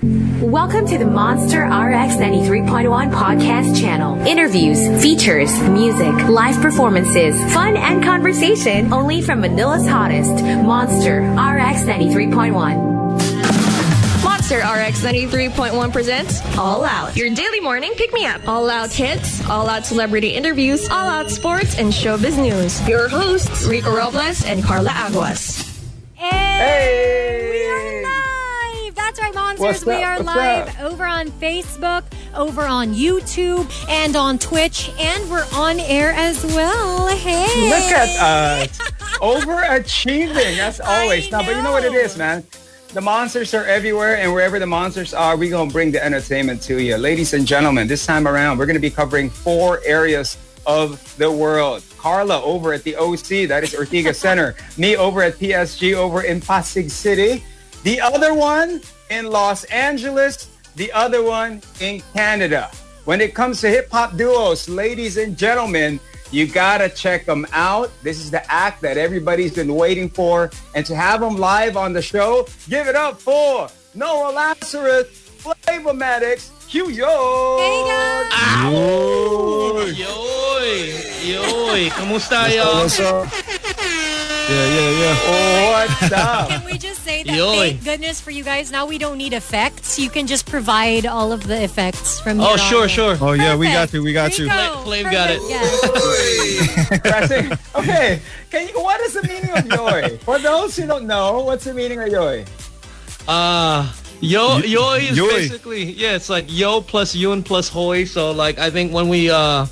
Welcome to the Monster RX 93.1 podcast channel. Interviews, features, music, live performances, fun and conversation only from Manila's hottest, Monster RX 93.1. Monster RX 93.1 presents All Out. Your daily morning pick me up. All out hits, all out celebrity interviews, all out sports and showbiz news. Your hosts, Rico Robles and Carla Aguas. Hey! We What's we up? are What's live up? over on Facebook, over on YouTube, and on Twitch, and we're on air as well. Hey! Look at us. Overachieving, as always. Now, but you know what it is, man? The monsters are everywhere, and wherever the monsters are, we're going to bring the entertainment to you. Ladies and gentlemen, this time around, we're going to be covering four areas of the world. Carla over at the OC, that is Ortigas Center. Me over at PSG over in Pasig City. The other one in Los Angeles. The other one in Canada. When it comes to hip hop duos, ladies and gentlemen, you gotta check them out. This is the act that everybody's been waiting for. And to have them live on the show, give it up for Noah Lazarus, Flavomatics, Q York. Hey, guys! Yoy! Yoy! Yoy! Kamusta, y'all? What's up? Yeah, yeah, yeah. Oh, What's up? Can we just say that Yoy. thank goodness for you guys, now we don't need effects. You can just provide all of the effects from Oh, on sure, in. sure. Oh yeah, we got you. We got you. Rico, Fla- Flame got it. yes. Pressing. Okay, can you, what is the meaning of yoy? For those who don't know, what's the meaning of yoy? Uh, yo, Y- yo is yoy. basically, yeah, it's like yo plus yun plus hoy. So, like, I think when we uh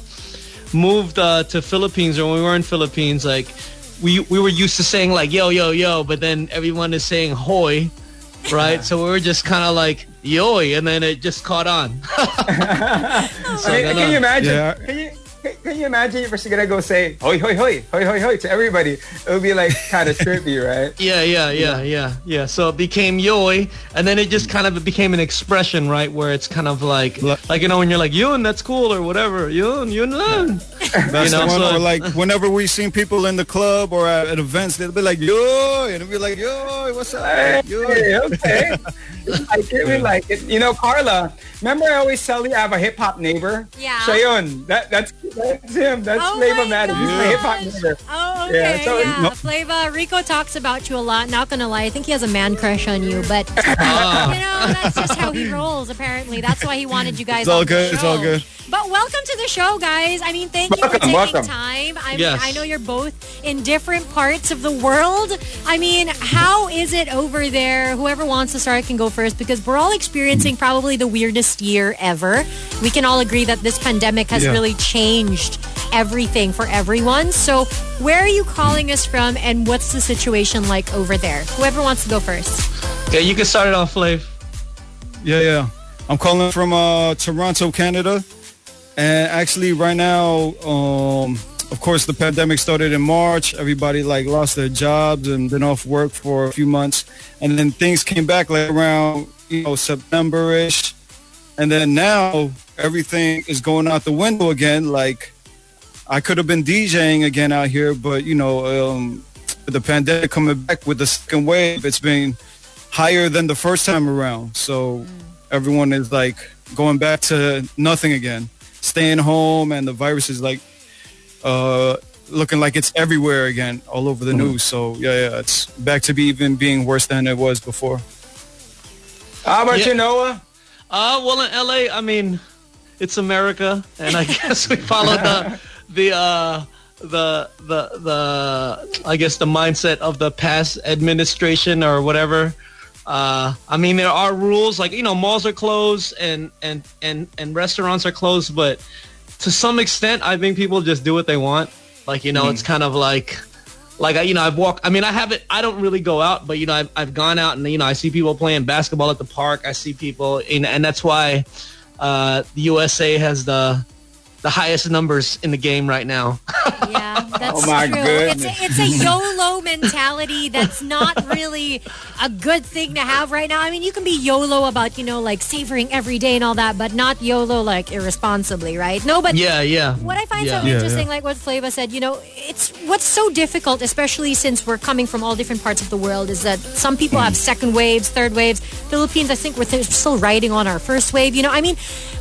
moved uh, to Philippines or when we were in Philippines, like, we, we were used to saying, like, yo, yo, yo, but then everyone is saying hoy, right? so we were just kind of like, yoy, and then it just caught on. I mean, can you uh, imagine? Yeah. Can you can, can you imagine if you're gonna go say hoy hoy hoy hoy hoy hoy to everybody? It would be like kind of trippy, right? Yeah, yeah, yeah, yeah, yeah. So it became yoy, and then it just kind of became an expression, right? Where it's kind of like, like you know, when you're like yun, that's cool, or whatever, yun, yun lan. That's You know, the one. so- or like whenever we seen people in the club or at, at events, they'll be like, "Yo," and it'll be like, "Yo, what's up?" Yo. Okay. I get we like it. You know, Carla, remember I always tell you I have a hip hop neighbor? Yeah. Shayon. That that's that's him. That's Oh Flavor my He's my hip hop neighbor. Oh, Yeah, okay. so- Yeah, No. Flava, Rico talks about you a lot. Not gonna lie, I think he has a man crush on you, but Ah. you know that's just how he rolls. Apparently, that's why he wanted you guys. It's all on the good, it's all good. But welcome to the show, guys. I mean, thank you for Welcome, taking welcome. time. I mean, Yes. I know you're both in different parts of the world. I mean, how is it over there? Whoever wants to start can go first because we're all experiencing probably the weirdest year ever. We can all agree that this pandemic has Yeah. really changed everything for everyone. So, where are you calling us from and what's the situation like over there? Whoever wants to go first. Yeah, you can start it off, Flav. Yeah, yeah. I'm calling from uh, Toronto, Canada, and actually right now, um, of course, the pandemic started in March. Everybody like lost their jobs and been off work for a few months, and then things came back like around you know September-ish, and then now everything is going out the window again. Like I could have been DJing again out here, but you know, um, with the pandemic coming back with the second wave, it's been higher than the first time around. So everyone is like going back to nothing again, staying home, and the virus is like uh, looking like it's everywhere again, all over the news. So yeah, yeah, it's back to be even being worse than it was before. How about Yeah. you, Noah? Uh, well, in LA, I mean, it's America, and I guess we follow the the uh, the the the I guess the mindset of the past administration or whatever. Uh, I mean, there are rules like you know malls are closed and and and and restaurants are closed, but to some extent, I think people just do what they want. Like you know, it's kind of like like I, you know, I've walked. I mean, I haven't. I don't really go out, but you know, I've, I've gone out and you know, I see people playing basketball at the park. I see people, and, and that's why uh, the USA has the the highest numbers in the game right now. Yeah, that's Oh, my true. goodness. It's a, it's a YOLO mentality that's not really a good thing to have right now. I mean, you can be YOLO about, you know, like savoring every day and all that, but not YOLO like irresponsibly, right? No, but yeah, yeah. what I find yeah. so Yeah, interesting, yeah. like what Flava said, you know, it's what's so difficult, especially since we're coming from all different parts of the world, is that some people have hmm. second waves, third waves. Philippines, I think we're th- still riding on our first wave. You know, I mean,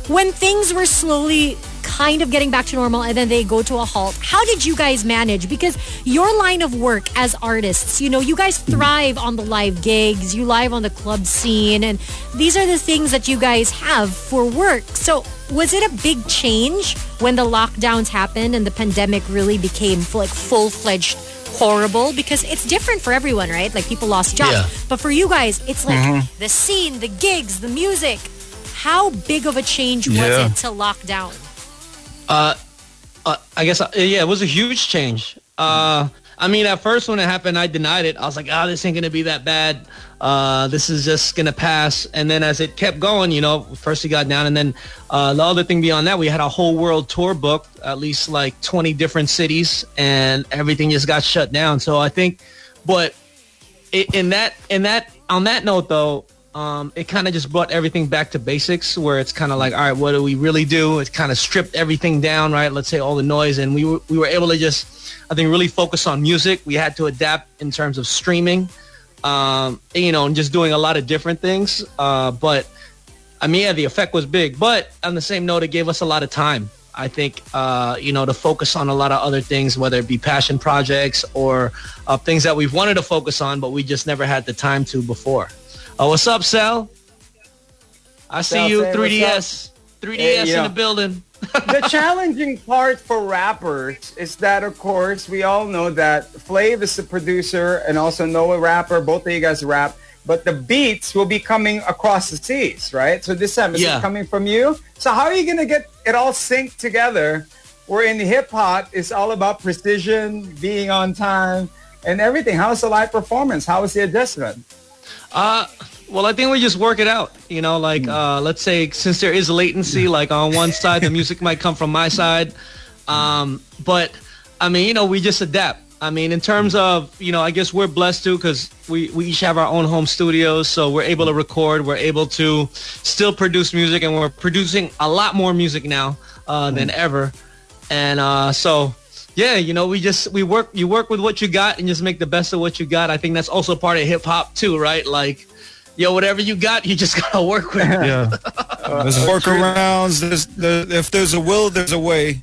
when things were slowly kind of getting back to normal and then they go to a halt, how did you guys manage? Because your line of work as artists, you know, you guys thrive on the live gigs, you live on the club scene, and these are the things that you guys have for work. So, was it a big change when the lockdowns happened and the pandemic really became like full-fledged horrible because it's different for everyone right like people lost jobs Yeah. but for you guys it's like mm-hmm. the scene the gigs the music how big of a change was Yeah. it to lock down Uh, I guess, uh, yeah, it was a huge change. Uh, I mean, at first when it happened, I denied it. I was like, oh, this ain't to be that bad. Uh, this is just to pass. And then as it kept going, you know, first we got down. And then uh, the other thing beyond that, we had a whole world tour booked, at least like 20 different cities, and everything just got shut down. So I think, but in that, in that, on that note though, um, it kind of just brought everything back to basics where it's kind of like, all right, what do we really do? It kind of stripped everything down, right? Let's say all the noise. And we were, we were able to just, I think, really focus on music. We had to adapt in terms of streaming, um, you know, and just doing a lot of different things. Uh, but I mean, yeah, the effect was big. But on the same note, it gave us a lot of time. I think, uh, you know, to focus on a lot of other things, whether it be passion projects or uh, things that we've wanted to focus on, but we just never had the time to before. Uh, what's up, Sal? I see Sal, you, say 3DS. 3DS Hey, in the building. the challenging part for rappers is that, of course, we all know that Flav is the producer and also Noah rapper. Both of you guys rap, but the beats will be coming across the seas, right? So this time, is Yeah. coming from you? So how are you gonna get it all synced together? Where in hip hop, it's all about precision, being on time, and everything. How's the live performance? How is the adjustment? Uh, well, I think we just work it out. You know, like uh, let's say since there is latency, like on one side the music might come from my side, um, but I mean, you know, we just adapt. I mean, in terms of you know, I guess we're blessed too because we we each have our own home studios, so we're able to record. We're able to still produce music, and we're producing a lot more music now uh, than ever. And uh, so yeah, you know, we just we work you work with what you got and just make the best of what you got. I think that's also part of hip hop too, right? Like, yo, whatever you got, you just gotta work with. it. Yeah. Uh, there's workarounds. There's, there, if there's a will, there's a way.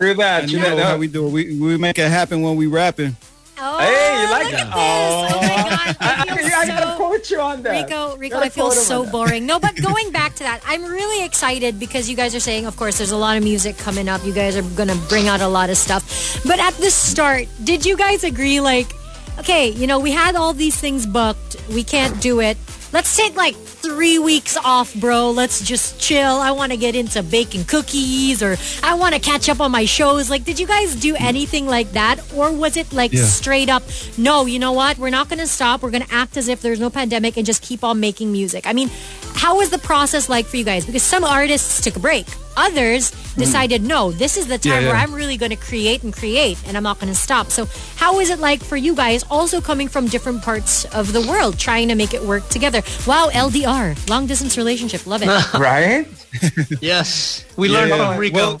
True that. And True you know that. how we do it. We, we make it happen when we rapping. oh Hey, you like look that? at this oh my god I, I feel I, gotta quote you on that. Rico, Rico, I feel so boring. No, but going back to that, I'm really excited because you guys are saying, of course, there's a lot of music coming up. You guys are going to bring out a lot of stuff. But at the start, did you guys agree, like, okay, you know, we had all these things booked. We can't do it. Let's take like three weeks off, bro. Let's just chill. I want to get into baking cookies or I want to catch up on my shows. Like, did you guys do anything like that? Or was it like Yeah. straight up, no, you know what? We're not going to stop. We're going to act as if there's no pandemic and just keep on making music. I mean, how was the process like for you guys? Because some artists took a break. Others decided, no, this is the time Mm. Yeah, where. I'm really going to create and create and I'm not going to stop. So, how is it like for you guys also coming from different parts of the world, trying to make it work together? Wow, LDR, long distance relationship. Love it. Right? Yes, we Yeah, learned yeah. from Rico.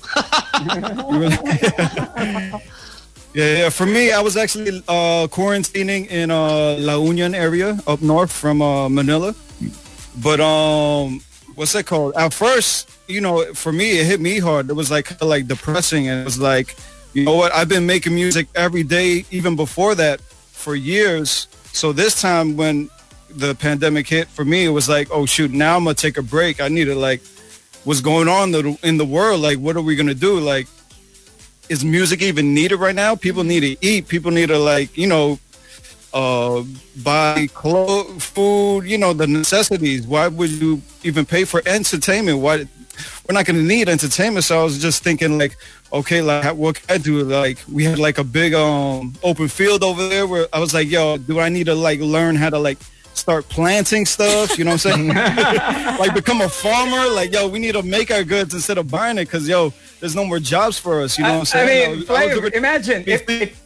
Yeah, yeah. For me, I was actually uh, quarantining in uh, La Union area up north from uh, Manila. But um, what's that called? At first, you know, for me, it hit me hard. It was like like depressing, and it was like, you know what? I've been making music every day, even before that, for years. So this time, when the pandemic hit, for me, it was like, oh shoot, now I'm gonna take a break. I need to like, what's going on in the world? Like, what are we gonna do? Like, is music even needed right now? People need to eat. People need to like, you know, uh, buy clothes, food, you know, the necessities. Why would you even pay for entertainment? Why we're not going to need entertainment? So I was just thinking like, okay, like what can I do? Like we had like a big um open field over there where I was like, yo, do I need to like learn how to like start planting stuff. You know what I'm saying? like become a farmer. Like yo, we need to make our goods instead of buying it because yo, there's no more jobs for us. You know what I'm I saying? mean, was- I was imagine if, if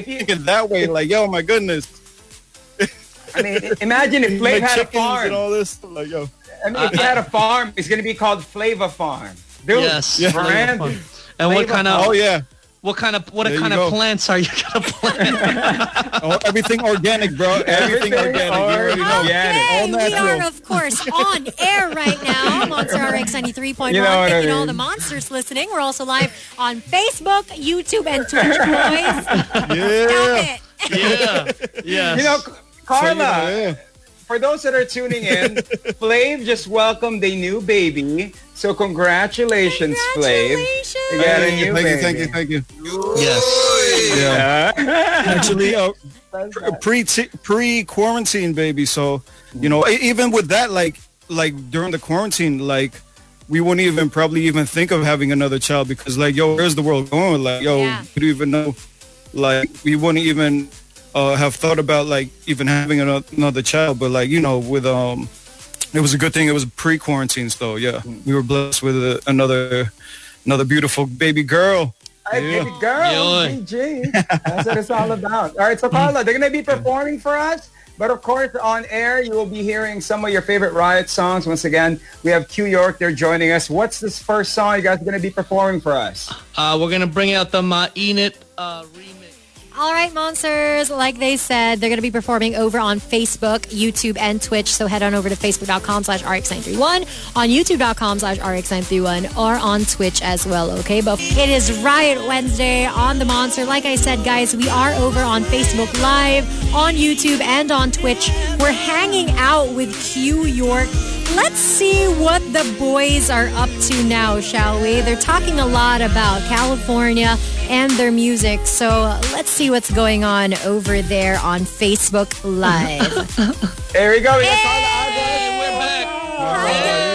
if you thinking that way. Like yo, my goodness, I mean imagine if Flav had a farm. and all this. Like yo, I mean, if he had a farm, it's gonna be called Flava Farm. Dude, Yes. Yeah. Flavor brand. Farm. And what kind of oh yeah, what kind of what There kind of go. plants are you gonna plant? oh, everything organic, bro. Everything, Everything organic. You already know. organic. All Okay, we are, of course, on air right now. Monster RX 93.1. You know I Thank you to all the monsters listening. We're also live on Facebook, YouTube, and Twitch, boys. Stop Yeah. it. yeah. Yes. You know, So, you Carla, know, yeah. for those that are tuning in, Flav just welcomed a new baby. So congratulations, Flav. Congratulations. You got a Thank you, new thank you, thank you, thank you. yes. Yeah. Actually, uh, pre pre quarantine baby. So you know, even with that, like like during the quarantine, like we wouldn't even probably even think of having another child because like yo, where's the world going? Like yo, Yeah. we don't even know. Like we wouldn't even uh, have thought about like even having ano- another child. But like you know, with um, it was a good thing. It was pre quarantine, so yeah, we were blessed with uh, another another beautiful baby girl. Hey, Yeah. baby girl, Yeah. GG. That's what it's all about. All right, so Carla, they're going to be performing for us. But of course, on air, you will be hearing some of your favorite Riot songs. Once again, we have Q York. They're joining us. What's this first song you guys are going to be performing for us? Uh, we're gonna bring out the Mainit uh, remix. All right, monsters. Like they said, they're going to be performing over on Facebook, YouTube, and Twitch. So head on over to facebook.com slash RX931, on youtube.com slash RX931, or on Twitch as well, okay? But it is Riot Wednesday on The Monster. Like I said, guys, we are over on Facebook Live, on YouTube, and on Twitch. We're hanging out with Q York. Let's see what the boys are up to now, shall we? They're talking a lot about California and their music. So let's see what's going on over there on Facebook Live. There we go. We got Hey, we're back. Hi.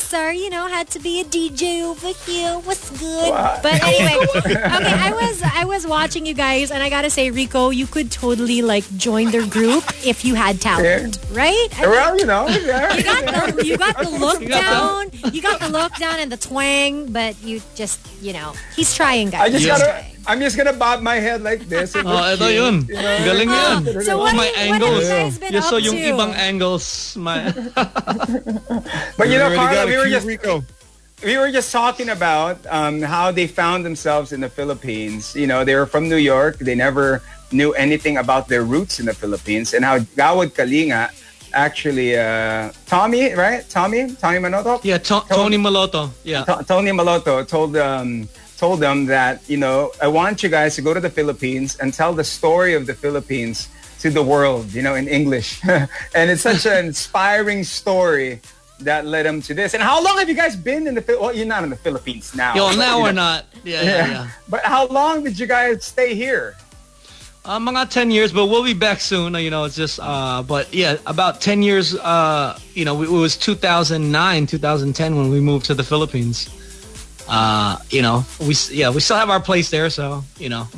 Sorry, sorry. You know, had to be a DJ over here. What's good? What? But anyway, okay. I was I was watching you guys, and I gotta say, Rico, you could totally like join their group if you had talent, right? I mean, Well, you know. yeah. you got the you got the look down, you got the look down and the twang, but you just you know he's trying, guys. I just He's gotta. trying. I'm just gonna bob my head like this. It Oh, looks ito cute, yun. you know? Galing yan. So Oh, what, my what have angles. you guys been You're up so yung to? ibang angles, my But you know, Carla, we were just Rico. we were just talking about um, how they found themselves in the Philippines. You know, they were from New York. They never knew anything about their roots in the Philippines, and how Gawad Kalinga actually uh, Tommy, right? Tommy, Tommy Manoto, yeah, to- Tony Meloto. Yeah. To- Tony Meloto told um, told them that you know I want you guys to go to the Philippines and tell the story of the Philippines to the world, you know, in English, and it's such an inspiring story that led them to this. And how long have you guys been in the? Well, you're not in the Philippines now. Yo, but, now you we're know, not. Yeah, yeah, yeah. But how long did you guys stay here? Uh, mga 10 years, but we'll be back soon. You know, it's just, uh, but yeah, about 10 years, uh, you know, it was 2009, 2010 when we moved to the Philippines. Uh, you know, we, yeah, we still have our place there. So, you know,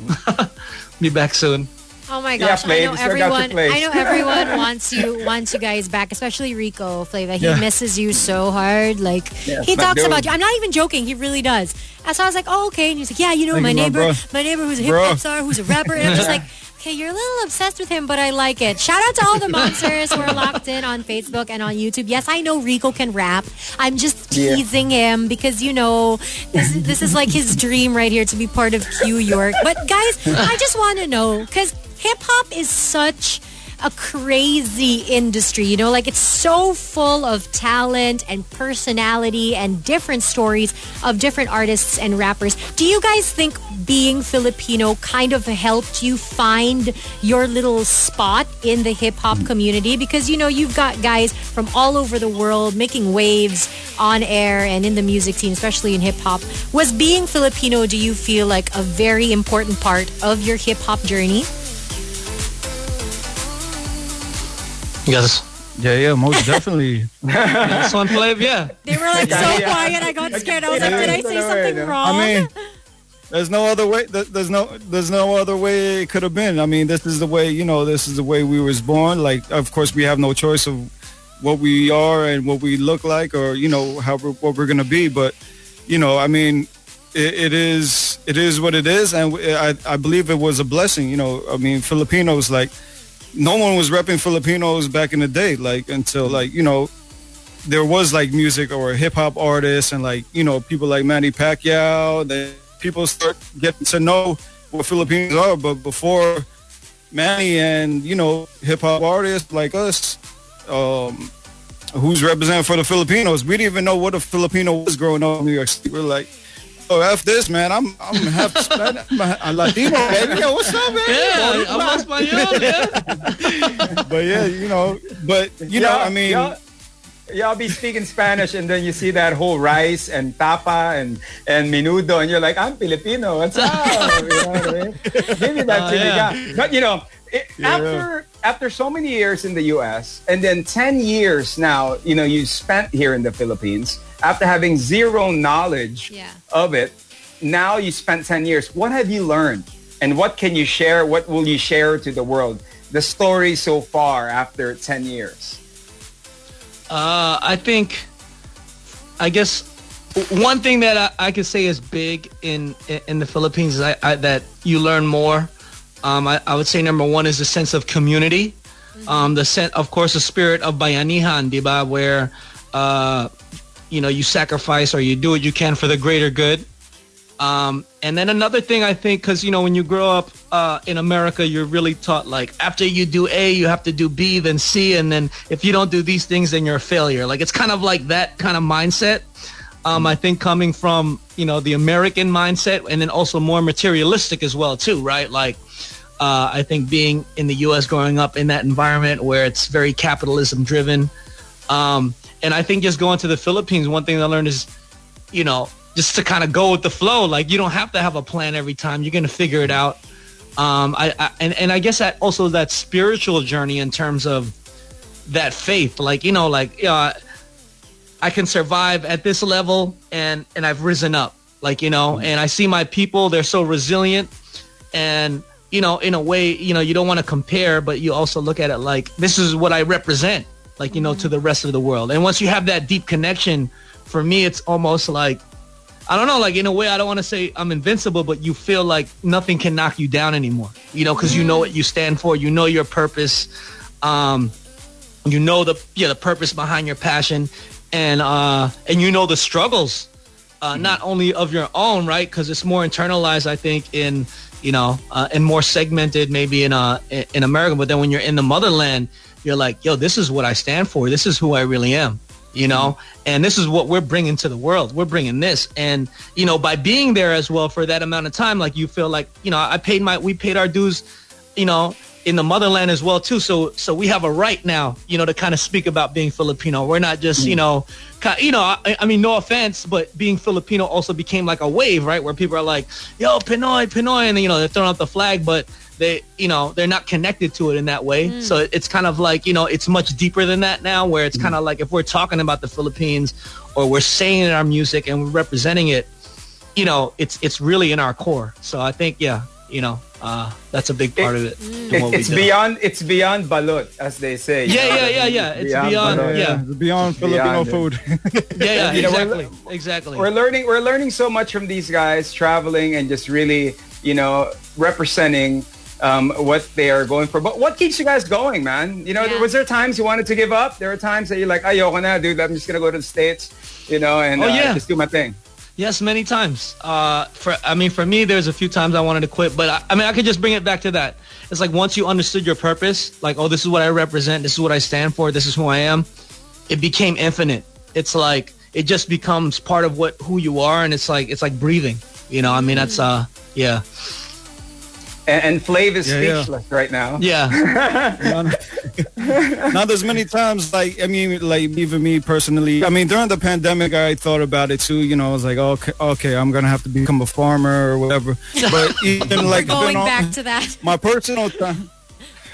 be back soon. Oh my Yeah, gosh! Flav, I know you still got your everyone. I know everyone wants you wants you guys back, especially Rico Flavor. He Yeah. misses you so hard. Like Yeah, he talks dude. about you. I'm not even joking. He really does. And so I was like, oh okay. And he's like, yeah, you know, Thank my you, neighbor, bro. my neighbor who's a hip hop star, who's a rapper. And I'm just like. Okay, you're a little obsessed with him, but I like it. Shout out to all the monsters who are locked in on Facebook and on YouTube. Yes, I know Rico can rap. I'm just Yeah. teasing him because you know this this is like his dream right here to be part of Q York. But guys, I just want to know because hip hop is such a crazy industry, you know, like it's so full of talent and personality and different stories of different artists and rappers. Do you guys think being Filipino kind of helped you find your little spot in the hip hop community? Because, you know, you've got guys from all over the world making waves on air and in the music scene, especially in hip hop. Was being Filipino, do you feel like a very important part of your hip hop journey? Yes. Yeah, yeah, most definitely. This one, Flav, yeah. They were like so Yeah. quiet. I got scared. I was like, did I say something wrong? I mean, there's no other way. There's no there's no other way it could have been. I mean, this is the way you know. This is the way we was born. Like, of course, we have no choice of what we are and what we look like, or you know, how we're, what we're gonna be. But you know, I mean, it, it is it is what it is, and I I believe it was a blessing. You know, I mean, Filipinos like no one was repping Filipinos back in the day, like until like you know there was like music or hip hop artists and like you know people like Manny Pacquiao. That people start getting to know what Filipinos are, but before Manny and you know hip hop artists like us, um, who's representing for the Filipinos, we didn't even know what a Filipino was growing up in New York City. We're like. Oh, F this, man. I'm I'm half Spanish. I'm a Latino, baby. Yo, what's up, man? Yeah, I'm español, yeah. but yeah, you know, but you know, I mean, y'all, y'all be speaking Spanish, and then you see that whole rice and tapa and and menudo, and you're like, I'm Filipino. What's up? you know what I mean? Give me that oh, sinigang. yeah. But you know, it, Yeah. after after so many years in the U.S. and then ten years now, you know, you spent here in the Philippines after having zero knowledge Yeah. of it. Now you spent ten years. What have you learned, and what can you share? What will you share to the world? The story so far after ten years. Uh, I think, I guess, one thing that I, I could say is big in in the Philippines is I, I, that you learn more. Um, I, I would say number one is the sense of community. Um, the sen- of course, the spirit of bayanihan, diba, where uh, you know you sacrifice or you do what you can for the greater good. Um, and then another thing I think, because you know when you grow up uh, in America, you're really taught like after you do A, you have to do B, then C, and then if you don't do these things, then you're a failure. Like it's kind of like that kind of mindset. Um, I think coming from you know the American mindset, and then also more materialistic as well too, right? Like uh, I think being in the U.S., growing up in that environment where it's very capitalism driven, um, and I think just going to the Philippines, one thing I learned is, you know, just to kind of go with the flow. Like you don't have to have a plan every time. You're gonna figure it out. Um, I, I and and I guess that also that spiritual journey in terms of that faith. Like you know, like uh, I can survive at this level, and and I've risen up. Like you know, and I see my people. They're so resilient, and you know, in a way, you know, you don't want to compare, but you also look at it like this is what I represent. Like you know, to the rest of the world. And once you have that deep connection, for me, it's almost like I don't know, like in a way, I don't want to say I'm invincible, but you feel like nothing can knock you down anymore. You know, because you know what you stand for, you know your purpose, um, you know the yeah the purpose behind your passion, and uh, and you know the struggles, uh, not only of your own, right? Because it's more internalized, I think, in you know, uh, and more segmented maybe in uh in America. But then when you're in the motherland, you're like, yo, this is what I stand for. This is who I really am you know and this is what we're bringing to the world we're bringing this and you know by being there as well for that amount of time like you feel like you know i paid my we paid our dues you know in the motherland as well too. So so we have a right now you know to kind of speak about being filipino. We're not just you mm. know ki- you know I, I mean no offense but being filipino also became like a wave right? Where people are like yo pinoy pinoy and you know they're throwing up the flag but they you know they're not connected to it in that way. Mm. So it's kind of like you know it's much deeper than that now where it's mm. kind of like if we're talking about the philippines or we're saying in our music and we're representing it you know it's it's really in our core. So i think yeah you know uh that's a big part of it It, what we it's do. beyond it's beyond balut, as they say. Yeah, know? yeah, yeah, yeah. It's beyond, balut. yeah. it's beyond Filipino Beyond food. yeah yeah You know, we're- exactly exactly We're learning we're learning so much from these guys traveling and just really, you know, representing um, what they are going for. But what keeps you guys going, man? You know, Yeah. was there times you wanted to give up? There were times that you're like, ayoko na, dude, I'm just gonna go to the States, you know, and Oh, uh, yeah. just do my thing. Yes, many times. Uh, for I mean, for me, there's a few times I wanted to quit, but I, I mean, I could just bring it back to that. It's like once you understood your purpose, like, oh, this is what I represent, this is what I stand for, this is who I am. It became infinite. It's like it just becomes part of what who you are, and it's like it's like breathing. You know, I mean, that's uh, yeah, And, and Flav is Yeah, yeah. speechless right now. yeah, Now there's many times like I mean like even me personally I mean during the pandemic I thought about it too you know I was like okay okay I'm gonna have to become a farmer or whatever but even like Going been on- back to that. my personal time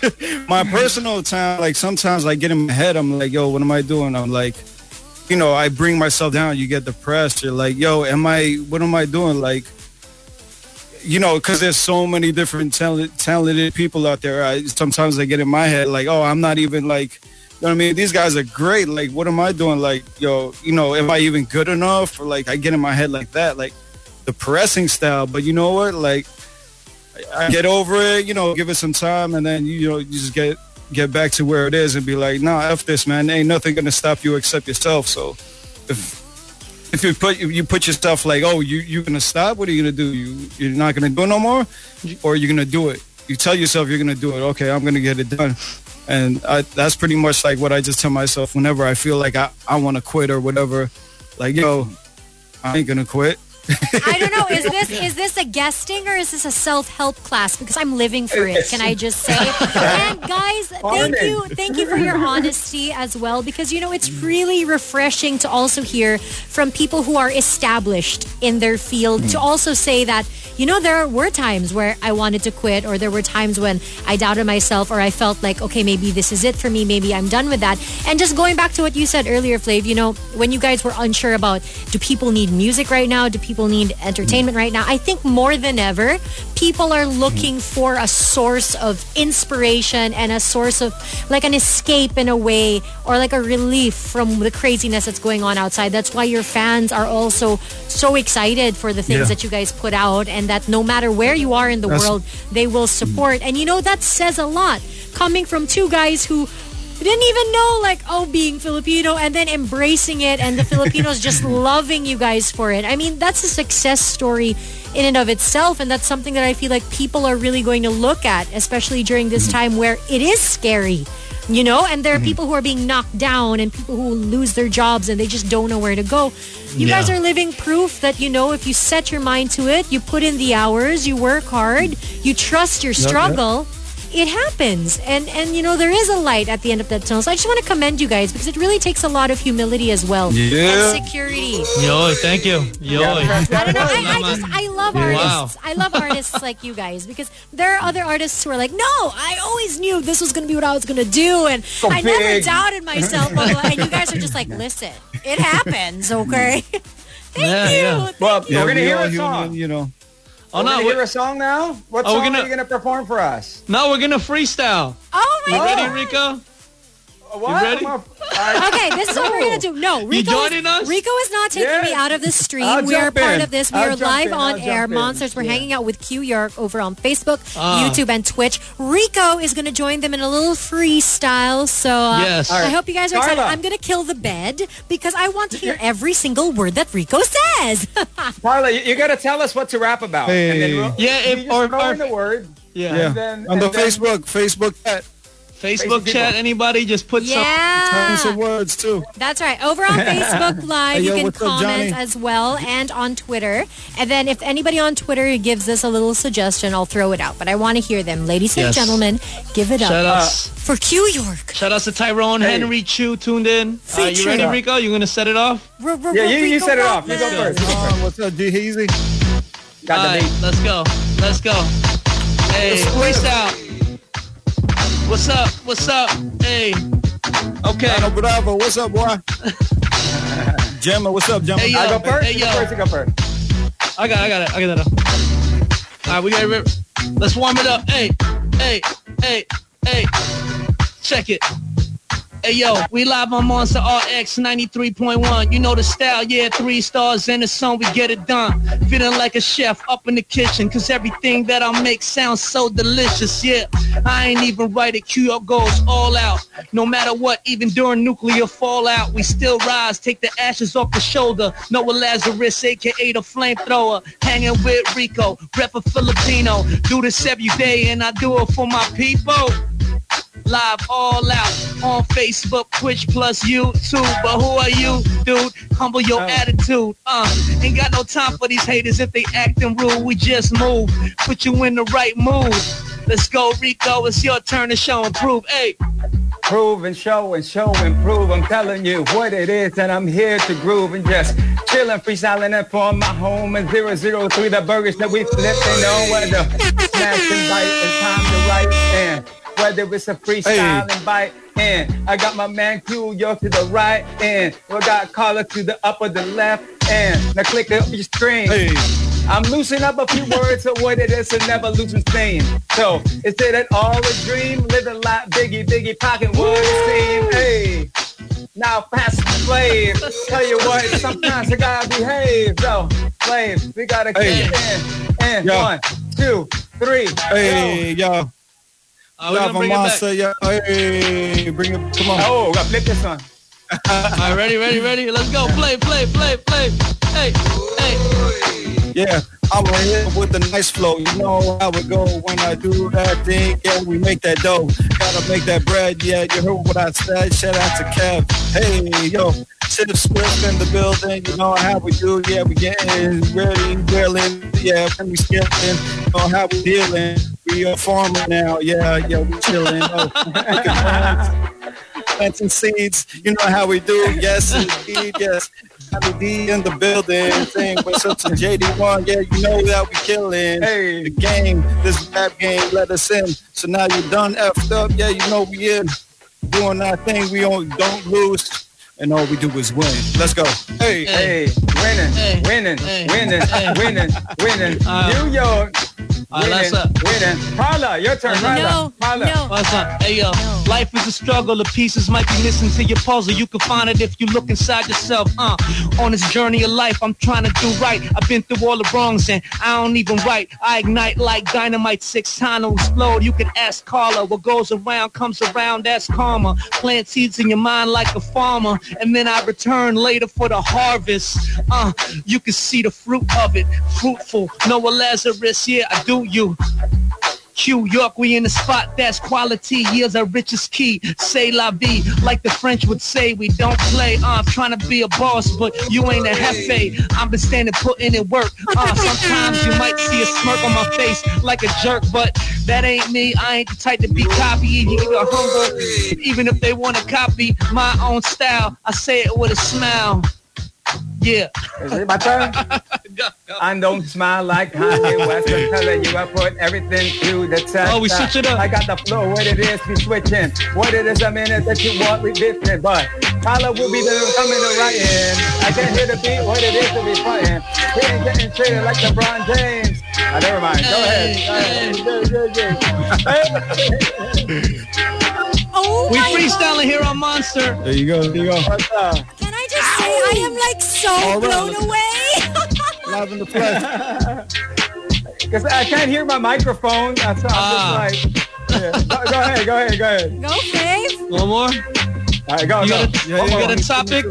my personal time like sometimes I get in my head I'm like yo what am I doing I'm like you know I bring myself down you get depressed you're like yo am I what am I doing like you know, because there's so many different talent, talented people out there. I, sometimes I get in my head like, oh, I'm not even like, you know what I mean? These guys are great. Like, what am I doing? Like, yo, you know, am I even good enough? Or like, I get in my head like that, like the pressing style. But you know what? Like, I, get over it. You know, give it some time, and then you know, you just get get back to where it is and be like, nah, f this, man. Ain't nothing gonna stop you except yourself. So, if if you put you put yourself like, oh, you you gonna stop? What are you gonna do? You you're not gonna do it no more, or you're gonna do it? You tell yourself you're gonna do it. Okay, I'm gonna get it done, and I, that's pretty much like what I just tell myself whenever I feel like I I want to quit or whatever. Like, yo, I ain't gonna quit. I don't know. Is this is this a guesting or is this a self help class? Because I'm living for it. Can I just say? And guys, thank you, thank you for your honesty as well. Because you know it's really refreshing to also hear from people who are established in their field to mm. also say that you know there were times where I wanted to quit, or there were times when I doubted myself, or I felt like okay maybe this is it for me, maybe I'm done with that. And just going back to what you said earlier, Flav, you know when you guys were unsure about do people need music right now? Do people need entertainment right now? I think more than ever, people are looking for a source of inspiration and a source of like an escape in a way or like a relief from the craziness that's going on outside. That's why your fans are also so excited for the things Yeah. that you guys put out and that no matter where you are in the That's- world, they will support. And you know, that says a lot coming from two guys who didn't even know like oh being filipino and then embracing it and the filipinos just loving you guys for it. I mean that's a success story in and of itself and that's something that i feel like people are really going to look at especially during this mm-hmm. time where it is scary you know? And there are mm-hmm. people who are being knocked down and people who lose their jobs and they just don't know where to go. You guys are living proof that you know if you set your mind to it you put in the hours you work hard you trust your struggle it happens and and you know there is a light at the end of that tunnel so i just want to commend you guys because it really takes a lot of humility as well Yeah. and security Yo, thank you. Yo. I don't know. I, I just I love Yeah. artists. I love artists like you guys because there are other artists who are like, no, I always knew this was gonna be what I was gonna do, and I never doubted myself. And you guys are just like, listen, it happens, okay? Thank Yeah, you. yeah. Thank Well, you. we're gonna we hear all a song. human, you know. Oh we're no, gonna hear we're, a song now. What Oh, we're song gonna- are you gonna perform for us? no, we're gonna freestyle. Oh my You god. Uh, ready, Rico? What? ready? All right. Okay, this is what we're gonna do. No, Rico, joining is, us? Rico is not taking Yeah. me out of the stream. I'll we are part in. of this. We I'll are live in. on I'll air. Monsters. We're Yeah. hanging out with Q York over on Facebook, Ah. YouTube, and Twitch. Rico is gonna join them in a little freestyle. So uh, Yes. I hope you guys are excited. Carla. I'm gonna kill the bed because I want to hear every single word that Rico says. Carla, you, you gotta tell us what to rap about. And then we'll, Yeah, you if- just or- throw or- in the word. Yeah. Yeah. And then- on the then- Facebook, Facebook chat. Facebook Basic chat. Anybody just put some. Tell me some words too. that's right. Over on Facebook Live, Hey, you can what's up, comment as well, and on Twitter. And then if anybody on Twitter gives us a little suggestion, I'll throw it out. But I want to hear them, ladies and Yes. gentlemen. Give it Shout up outs. for Q York. Shout outs to Tyrone Hey. Henry Chu tuned in. Uh, you Feature. ready, Rico? You gonna set it off? R- r- Yeah, r- you, you set it off. You go first. You go what's up, D Heezy? Got All the right, beat. let's go. Let's go. Hey, freestyle. What's up? What's up? Hey. Okay. Ano Bravo, what's up, boy? Gemma, what's up, Gemma? Hey, yo. I go first. Hey, go yo. first. You go first. I got, I got it. I got it. All right, we got it. Let's warm it up. Hey, hey, hey, hey. Check it. Hey yo, we live on Monster RX 93.1. You know the style, yeah, three stars in the sun, we get it done. Feeling like a chef up in the kitchen, cause everything that I make sounds so delicious, yeah. I ain't even right at Q goes all out. No matter what, even during nuclear fallout, we still rise, take the ashes off the shoulder. Noah Lazarus, aka the flamethrower, hanging with Rico, rep a Filipino. Do this every day and I do it for my people live all out on Facebook, Twitch plus YouTube. But who are you, dude? Humble your attitude. Uh, ain't got no time for these haters if they acting rude. We just move, put you in the right mood. Let's go, Rico. It's your turn to show and prove. Hey, prove and show and show and prove. I'm telling you what it is, and I'm here to groove and just chillin', freestyling and for my home and 003. The burgers that we flip, they know where to smash and bite and time to write. And whether it's a freestyle and bite. And I got my man Q York to the right, and we got Carla to the upper, the left, and now click up your screen. Hey, I'm loosening up a few words of what it is to never losing steam. So is it at all a dream? Living like Biggie, Biggie pocket would seem. Hey. Now fast slave. Tell you what, sometimes you gotta behave. So, slave, we gotta Hey. keep in. And Yo. one, two, three. Hey, yo. Uh, we're gonna bring it back. Monster, yo. Hey, bring it. Come on. Oh, gotta flip this one. All right, ready, ready, ready. Let's go. Play, play, play, play. Hey, hey. Yeah, I'm right here with the nice flow. You know how it go when I do that thing. Yeah, we make that dough. Gotta make that bread. Yeah, you heard what I said. Shout out to Kev. Hey, yo, Chip Swift in the building. You know how we do. Yeah, we getting ready, grilling. Yeah, when we skilling. You know how we dealing. We are farmer now. Yeah, yeah, we chilling. Oh, planting seeds. You know how we do. Yes, indeed. Yes. Johnny D in the building, saying what's up to JD1. Yeah, you know that we killing Hey. the game. This rap game let us in. So now you're done effed up. Yeah, you know we in. Doing our thing. We don't, don't lose. And all we do is win. Let's go. Hey. Hey, winning, Hey. winning, Hey. winning, Hey. winning, winning. Uh, New York, all right, let's winning, up. Paula, your turn. Paula, No, Paula. no. What's up? Hey yo, No. life is a struggle. The pieces might be missing to your puzzle. You can find it if you look inside yourself. Uh, on this journey of life, I'm trying to do right. I've been through all the wrongs and I don't even write. I ignite like dynamite, six time to explode. You can ask Carla. What goes around comes around. That's karma. Plant seeds in your mind like a farmer, and then I return later for the harvest. Uh, you can see the fruit of it, fruitful. Noah Lazarus, yeah, I do you. Q York, we in the spot, that's quality. Years our richest key. Say la vie, like the French would say, we don't play. Uh, I'm trying to be a boss, but you ain't a jefe. I'm been standing putting in work. Uh, sometimes you might see a smirk on my face like a jerk, but that ain't me. I ain't the type to be copied. You humble, even if they want to copy my own style. I say it with a smile. Yeah. Is it my turn? I don't smile like Kanye West. I'm telling you, I put everything to the test. Oh, we switch it up. I got the flow, what it is, we switching. What it is, a minute that you want, we different. But Paula will be the coming to right in. I can hear the beat, what it is to be frontin'. He ain't getting treated like LeBron James. Ah, never mind. Go ahead. Go ahead. Yeah, yeah, yeah. Oh We my freestyling here on Monster. There you go. There you go. What's up? God. Can I just say I am like so All right, blown let's- away? Live in the flesh. Because I can't hear my microphone. That's why Ah. I'm just like, yeah. go, go ahead, go ahead, go ahead. Go, Fave. One more? All right, go, You go. got a, Yeah, you got a topic?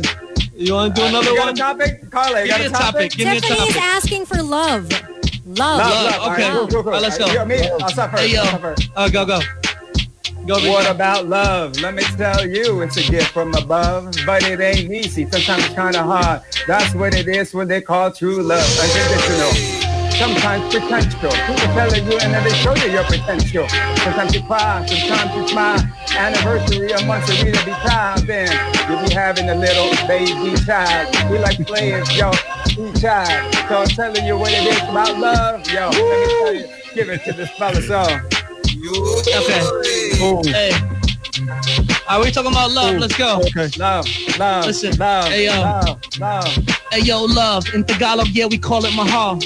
You want to do Uh, another you got one? a topic? Carla, you Give got me a a topic. Give me a Tiffany is asking for love. Love. Love, Love, okay. right, cool, cool, cool. All right, let's go. You got me? I'll stop first. Hey, yo. I'll stop first. Uh, go, go. Go, What about love? Let me tell you, it's a gift from above, but it ain't easy. Sometimes it's kind of hard. That's what it is when they call true love. I think that you know. Sometimes potential. People telling you and then they show you your potential. Sometimes you cry, sometimes you smile. Anniversary a month of you to be proud. Then you'll be having a little baby child. We like players, yo, each child. So I'm telling you what it is about love. Yo, let me tell you, give it to this fella song. Okay. Boom. Hey. Are we talking about love? Let's go. Okay. Love, love, Listen, love, hey, yo. love, love. Hey, yo, love. In Tagalog, yeah, we call it mahal.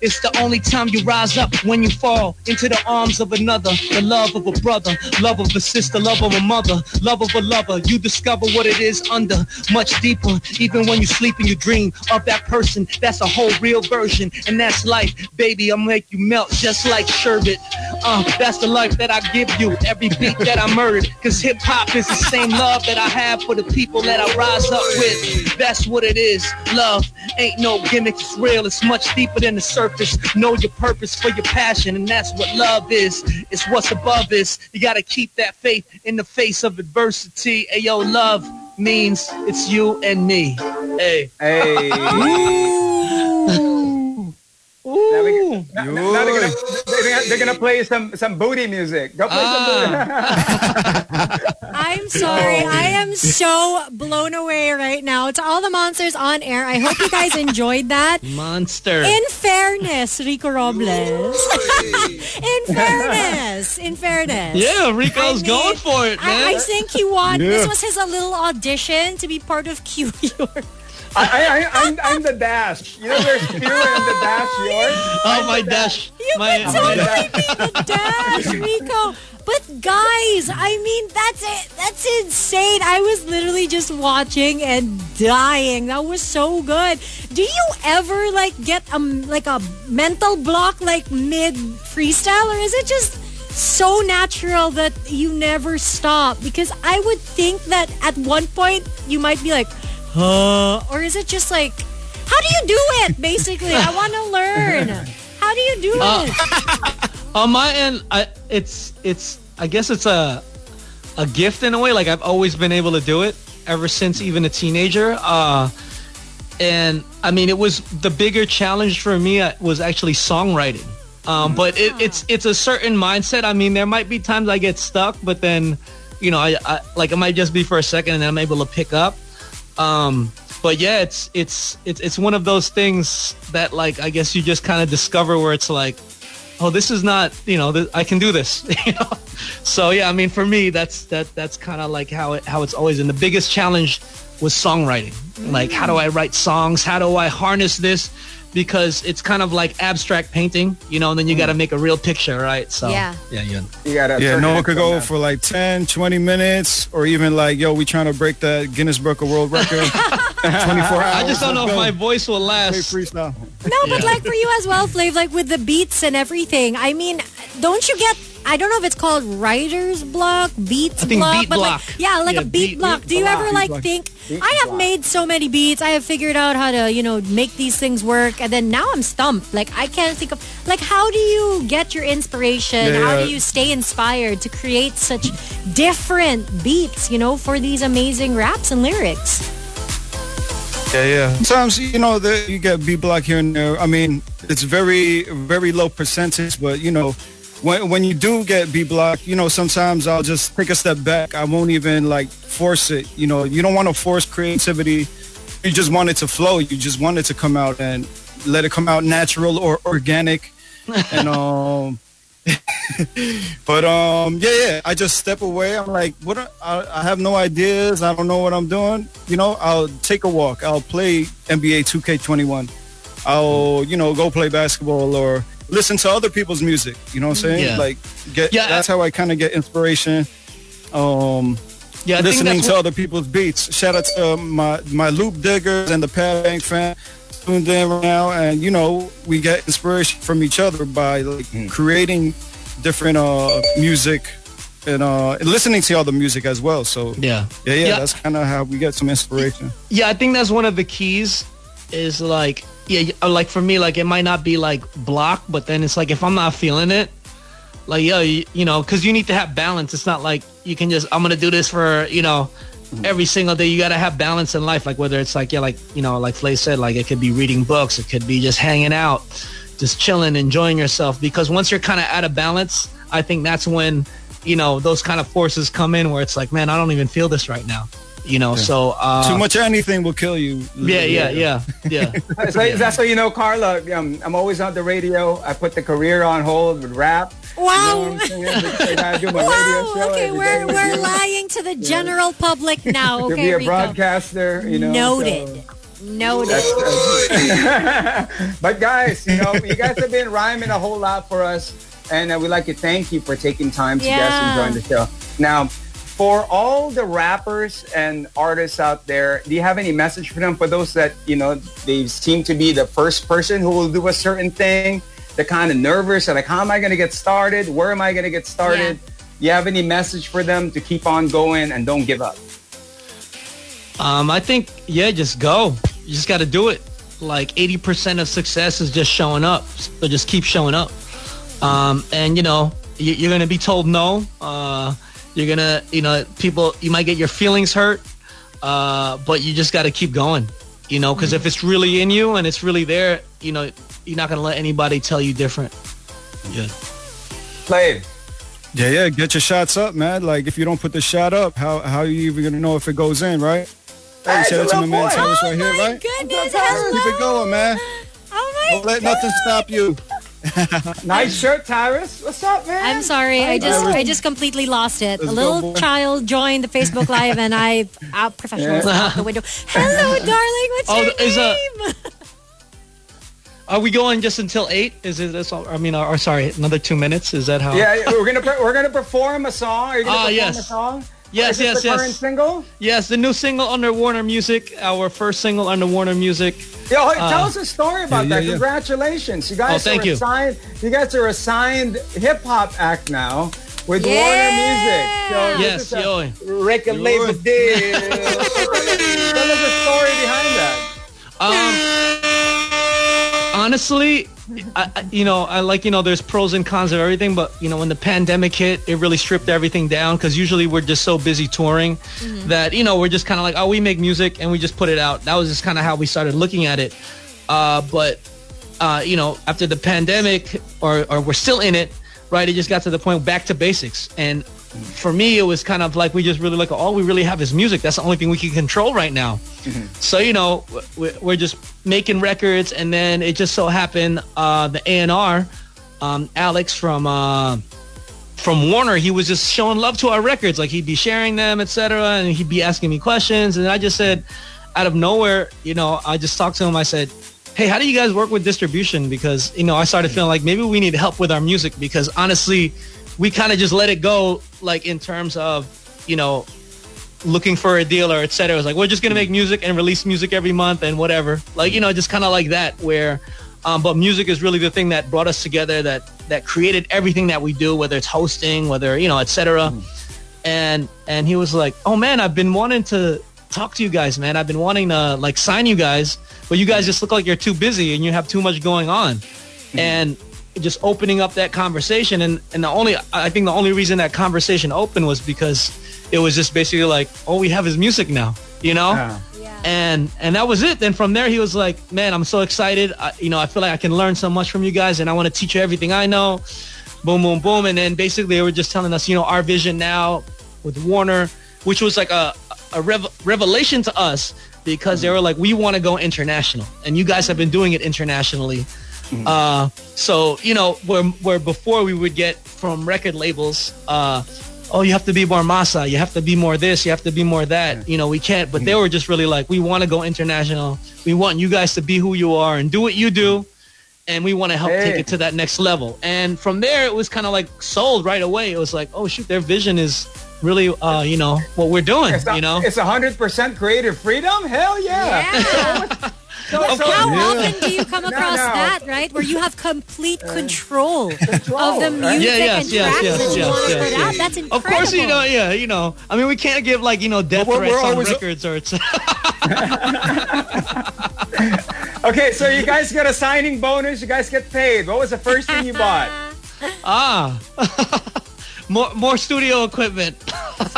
It's the only time you rise up when you fall into the arms of another. The love of a brother, love of a sister, love of a mother, love of a lover. You discover what it is under, much deeper. Even when you sleep and you dream of that person, that's a whole real version. And that's life, baby. I'll make you melt just like sherbet. Uh, that's the life that I give you. Every beat that I murdered. Cause hip hop is the same love that I have for the people that I rise up with. That's what it is. Love ain't no gimmick. It's real. It's much deeper than the surface. Know your purpose for your passion. And that's what love is. It's what's above us. You gotta keep that faith in the face of adversity. Hey, yo, love means it's you and me. Hey. Hey. Now, we, now, now they're, gonna, they're, they're gonna play some some booty music. Go play Ah. some booty. I I'm sorry. I am so blown away right now. To all the monsters on air, I hope you guys enjoyed that. Monster. In fairness, Rico Robles. in fairness, in fairness. yeah, Rico's I mean, going for it, man. I, I think he won. Yeah. This was his a little audition to be part of Q York. I, I, I, I'm, I'm the dash. You know, there's Q and the dash yours. oh, my dash. You my, could my totally be the dash, Rico. But guys, I mean, that's it. That's insane. I was literally just watching and dying. That was so good. Do you ever like get um like a mental block like mid freestyle, or is it just so natural that you never stop? Because I would think that at one point you might be like, huh, or is it just like, how do you do it? Basically, I want to learn. How do you do Uh, it? on my end, I it's it's I guess it's a a gift in a way. Like I've always been able to do it ever since even a teenager. Uh, and I mean, it was the bigger challenge for me uh, was actually songwriting. Um, but it, it's it's a certain mindset. I mean, there might be times I get stuck, but then, you know, I, I like it might just be for a second, and then I'm able to pick up. Um, but yeah, it's it's it's it's one of those things that like I guess you just kind of discover where it's like, oh, this is not you know th- I can do this. you know, so yeah, I mean for me that's that that's kind of like how it how it's always. And the biggest challenge was songwriting. Like how do I write songs? How do I harness this? Because it's kind of like abstract painting, you know, and then you got to make a real picture, right? So Yeah. yeah, yeah. You gotta Yeah, no one could go that. for like 10, 20 minutes, or even like, yo, we trying to break the Guinness Book of World Record. 24 hours. I just don't know if my voice will last. freestyle. No, but like for you as well, Flav, like with the beats and everything. I mean, don't you get? I don't know if it's called writer's block, beats I think block, beat but block. like yeah, like Yeah, a beat, beat- block. beat Do you block. ever Beat like block. think Beat I have block. made so many beats, I have figured out how to you know make these things work, and then now I'm stumped. Like I can't think of like how do you get your inspiration? Yeah, how yeah. do you stay inspired to create such different beats? You know, for these amazing raps and lyrics. Yeah, yeah. Sometimes you know the, you get B block here and there. I mean, it's very very low percentage, but you know, when when you do get B block, you know, sometimes I'll just take a step back. I won't even like force it. You know, you don't want to force creativity. You just want it to flow. You just want it to come out and let it come out natural or organic. and um but um yeah yeah i just step away i'm like what are- I, I have no ideas i don't know what i'm doing you know i'll take a walk i'll play nba 2k21 i'll you know go play basketball or listen to other people's music you know what i'm saying? Yeah. like get Yeah, that's how i kind of get inspiration um Yeah, I listening to what- other people's beats. Shout out to my my loop diggers and the pad bank fan. Tuned in right now and you know we get inspiration from each other by like creating different uh music and uh and listening to other music as well. So yeah. yeah yeah, Yeah. that's kind of how we get some inspiration. Yeah, I think that's one of the keys is like yeah, uh, like for me like it might not be like block, but then it's like if I'm not feeling it, like yo, you, you know, cuz you need to have balance. It's not like you can just I'm going to do this for, you know, mm-hmm. every single day. You got to have balance in life like whether it's like yeah, like, you know, like Flav said like it could be reading books, it could be just hanging out, just chilling, enjoying yourself because once you're kind of out of balance, I think that's when you know those kind of forces come in where it's like man i don't even feel this right now you know so uh too much of anything will kill you yeah, yeah, yeah, yeah. So that's so you know, Carla. Um, I'm always on the radio. I put the career on hold with rap. You know Wow. what I'm saying? Because I gotta do my radio Wow. Okay, we're day. we're lying to the general public now. to Okay, be a Rico. broadcaster. You know, Noted. so- Noted. but guys, you know, you guys have been rhyming a whole lot for us, and uh, we'd like to thank you for taking time to guest and join the show. Now, for all the rappers and artists out there, do you have any message for them? For those that you know, they seem to be the first person who will do a certain thing. They're kind of nervous. They're like, how am I going to get started? Where am I going to get started? You have any message for them to keep on going and don't give up? Um, I think yeah, just go. You just got to do it. Like eighty percent of success is just showing up. So just keep showing up. Um, and you know you, you're gonna be told no. Uh, you're gonna you know people you might get your feelings hurt, uh, but you just got to keep going. You know, because if it's really in you and it's really there, you know, you're not gonna let anybody tell you different. Yeah. Play. Yeah, yeah. Get your shots up, man. Like if you don't put the shot up, how how are you even gonna know if it goes in, right? Hey, Hey, shout out to my man little boy. Tyrus oh right my here, right? goodness, Keep it going, man. Oh my Don't let nothing stop you. Nice shirt, Tyrus. What's up, man? I'm sorry. I just I just completely lost it. Let's a little child joined the Facebook Live and I out professionals Yeah. out the window. Hello, darling. What's Oh, your is a- name? Are we going just until eight? Is it? That's all, I mean, or, or sorry, another two minutes. Is that how? Yeah, yeah, we're gonna per- we're gonna perform a song. Are you gonna Ah, perform yes. a song? Yes, Is yes, the yes. Current single. Yes, the new single under Warner Music, our first single under Warner Music. Yo, hey, tell us a story about yeah, that. yeah. Congratulations, you guys Oh, thank are you. assigned. You guys are assigned hip hop act now with Warner Music. So Yes, is a yo. record label deal. tell us the story behind that. Um, honestly, I, you know, I like you know, there's pros and cons of everything, but you know, when the pandemic hit, it really stripped everything down because usually we're just so busy touring that you know we're just kind of like, oh, we make music and we just put it out. That was just kind of how we started looking at it. Uh, but uh, you know, after the pandemic, or or we're still in it, right? It just got to the point back to basics and. For me, it was kind of like we just really like all we really have is music. That's the only thing we can control right now. So you know, we- we're just making records, and then it just so happened uh, the A and R, um, Alex from uh, from Warner, he was just showing love to our records. Like he'd be sharing them, etc., and he'd be asking me questions. And I just said, out of nowhere, you know, I just talked to him. I said, "Hey, how do you guys work with distribution?" Because you know, I started feeling like maybe we need help with our music because honestly, we kind of just let it go, like in terms of you know looking for a deal or et cetera. It was like, we're just going to make music and release music every month and whatever. Like, you know, just kind of like that where, um, but music is really the thing that brought us together that, that created everything that we do, whether it's hosting, whether, you know, etc. cetera. Mm. And, and he was like, oh man, I've been wanting to talk to you guys, man. I've been wanting to like sign you guys, but you guys mm. just look like you're too busy and you have too much going on. Mm. And just opening up that conversation. And, and the only I think the only reason that conversation opened was because it was just basically like all we have is music now you know? Yeah. and and that was it. Then from there he was like man i'm so excited. I, you know i feel like i can learn so much from you guys and i want to teach you everything i know. Boom boom boom. And then basically they were just telling us you know our vision now with warner which was like a a rev- revelation to us because they mm. were like we want to go international. And you guys have been doing it internationally uh, so you know, where where before we would get from record labels, uh, oh, you have to be more masa, you have to be more this, you have to be more that. You know, we can't. But they were just really like, we want to go international. We want you guys to be who you are and do what you do, and we want to help take it to that next level. And from there, it was kind of like sold right away. It was like, oh shoot, their vision is really, uh, you know, what we're doing. It's, a, you know, it's 100% creative freedom? Hell yeah. Yeah. So, so- How Yeah. often do you come across no. that, right? Where you have complete control of the music Yeah, yes, and yes, tracks yes, that you yes, want to yes, put yes. out? That's incredible. Of course, you know, yeah, you know. I mean, we can't give like you know death But we're- threats we're on records or it's. okay, so you guys get a signing bonus. You guys get paid. What was the first thing you bought? ah, more more studio equipment.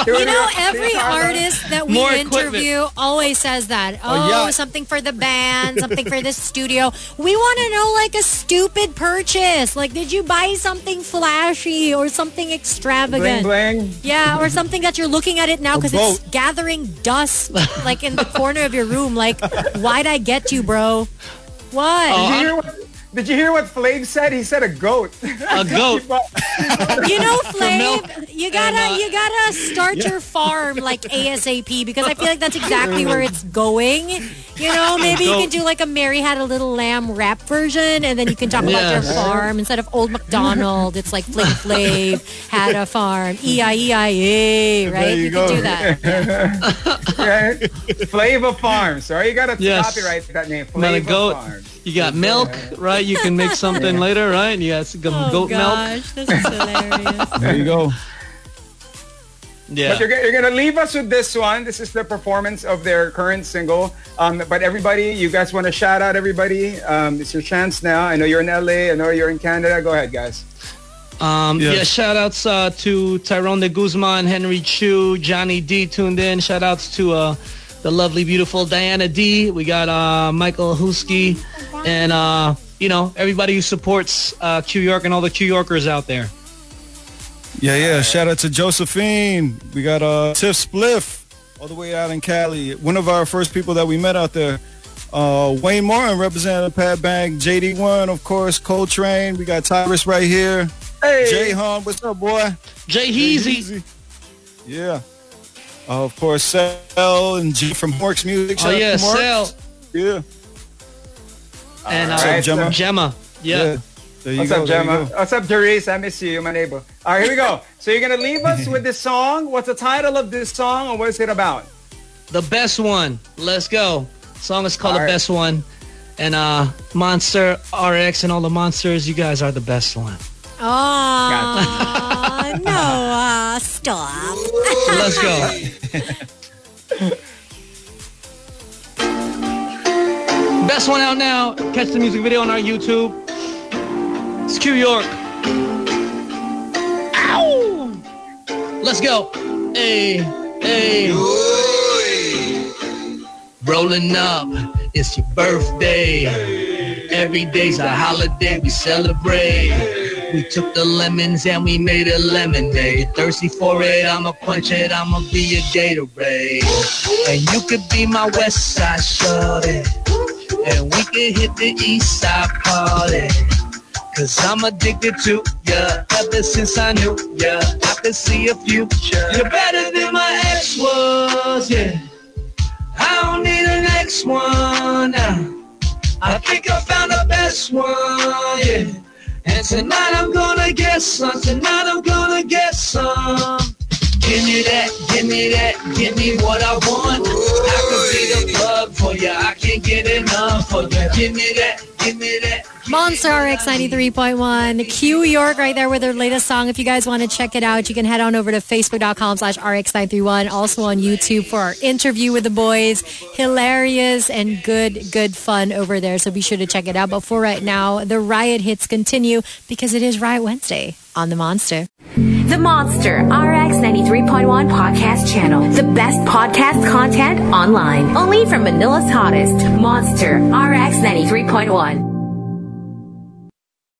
You know, every artist that we More equipment. interview always says that. Oh, yeah. Oh, something for the band, something for the studio. We want to know like a stupid purchase. Like, did you buy something flashy or something extravagant? bling. bling. Yeah, or something that you're looking at it now because it's gathering dust like in the corner of your room. Like, why'd I get you, bro? What? Oh, did you hear what? Did you hear what Flav said? He said a goat. A goat. You know, milk Flav, you gotta and, uh, you gotta start your farm like ASAP because I feel like that's exactly where it's going. You know, maybe you can do like a Mary Had a Little Lamb rap version, and then you can talk about your farm instead of Old MacDonald. It's like Fling Flav had a farm, E I E I A, right? you can go. do that. right? Flavor Farms. Sorry, you gotta Yes. copyright that name. Not a goat. Farms. You got milk, right? You can make something later, right? You got some goat milk. Oh, this is hilarious. There you go. Yeah. But you're, you're gonna leave us with this one. This is the performance of their current single. Um, but everybody, you guys want to shout out everybody? Um, it's your chance now. I know you're in LA. I know you're in Canada. Go ahead, guys. Um, Yeah. yeah. shout outs uh, to Tyrone de Guzman, Henry Chu, Johnny D tuned in. Shout outs to uh, the lovely, beautiful Diana D. We got uh, Michael Husky and, uh, you know, everybody who supports uh, Q York and all the Q Yorkers out there. Yeah, yeah. Shout out to Josephine. We got uh, Tiff Spliff all the way out in Cali. One of our first people that we met out there. Uh, Wayne Martin representative Pat Bank. JD1, of course. Coltrane. We got Tyrus right here. Hey. Jay Han, what's up, boy? Jay Heezy. Yeah. Uh, of course, Sel and G from Morks Music. Oh Shout out yeah, to Morks. Sel Yeah. and uh, All right, Gemma. so- Gemma. Yeah. There you What's go, up, there you Gemma? go. What's up, Therese? I miss you, my neighbor. All right, here we go. So you're gonna leave us with this song. What's the title of this song, and what is it about? The best one. Let's go. Song is called All The right. Best One. And uh Monster RX and all the monsters, you guys are the best one. Oh, no, uh, stop. Let's go. Best one out now. Catch the music video on our YouTube. It's Q York. Ow! Let's go. Hey, hey. Rolling up, it's your birthday. Every day's a holiday, we celebrate. We took the lemons and we made a lemonade. Thirsty for it, I'ma punch it, I'ma be a Gatorade. And you could be my west side shorty. And we can hit the east side party. Cause I'm addicted to ya ever since I knew ya. I can see a future. You're better than my ex was, yeah. I don't need an next one now. I think I found the best one, yeah. And tonight I'm gonna get some. Tonight I'm gonna get some. Give me that, give me that, give me what I want. I could be the plug for you. I can't get enough for you. Give me that, give me that. Monster RX 93.1. Q York right there with their latest song. If you guys want to check it out, you can head on over to facebook.com slash RX931. Also on YouTube for our interview with the boys. Hilarious and good, good fun over there. So be sure to check it out. But for right now, the riot hits continue because it is Riot Wednesday on the Monster. The Monster RX 93.1 podcast channel. The best podcast content online. Only from Manila's hottest. Monster RX 93.1.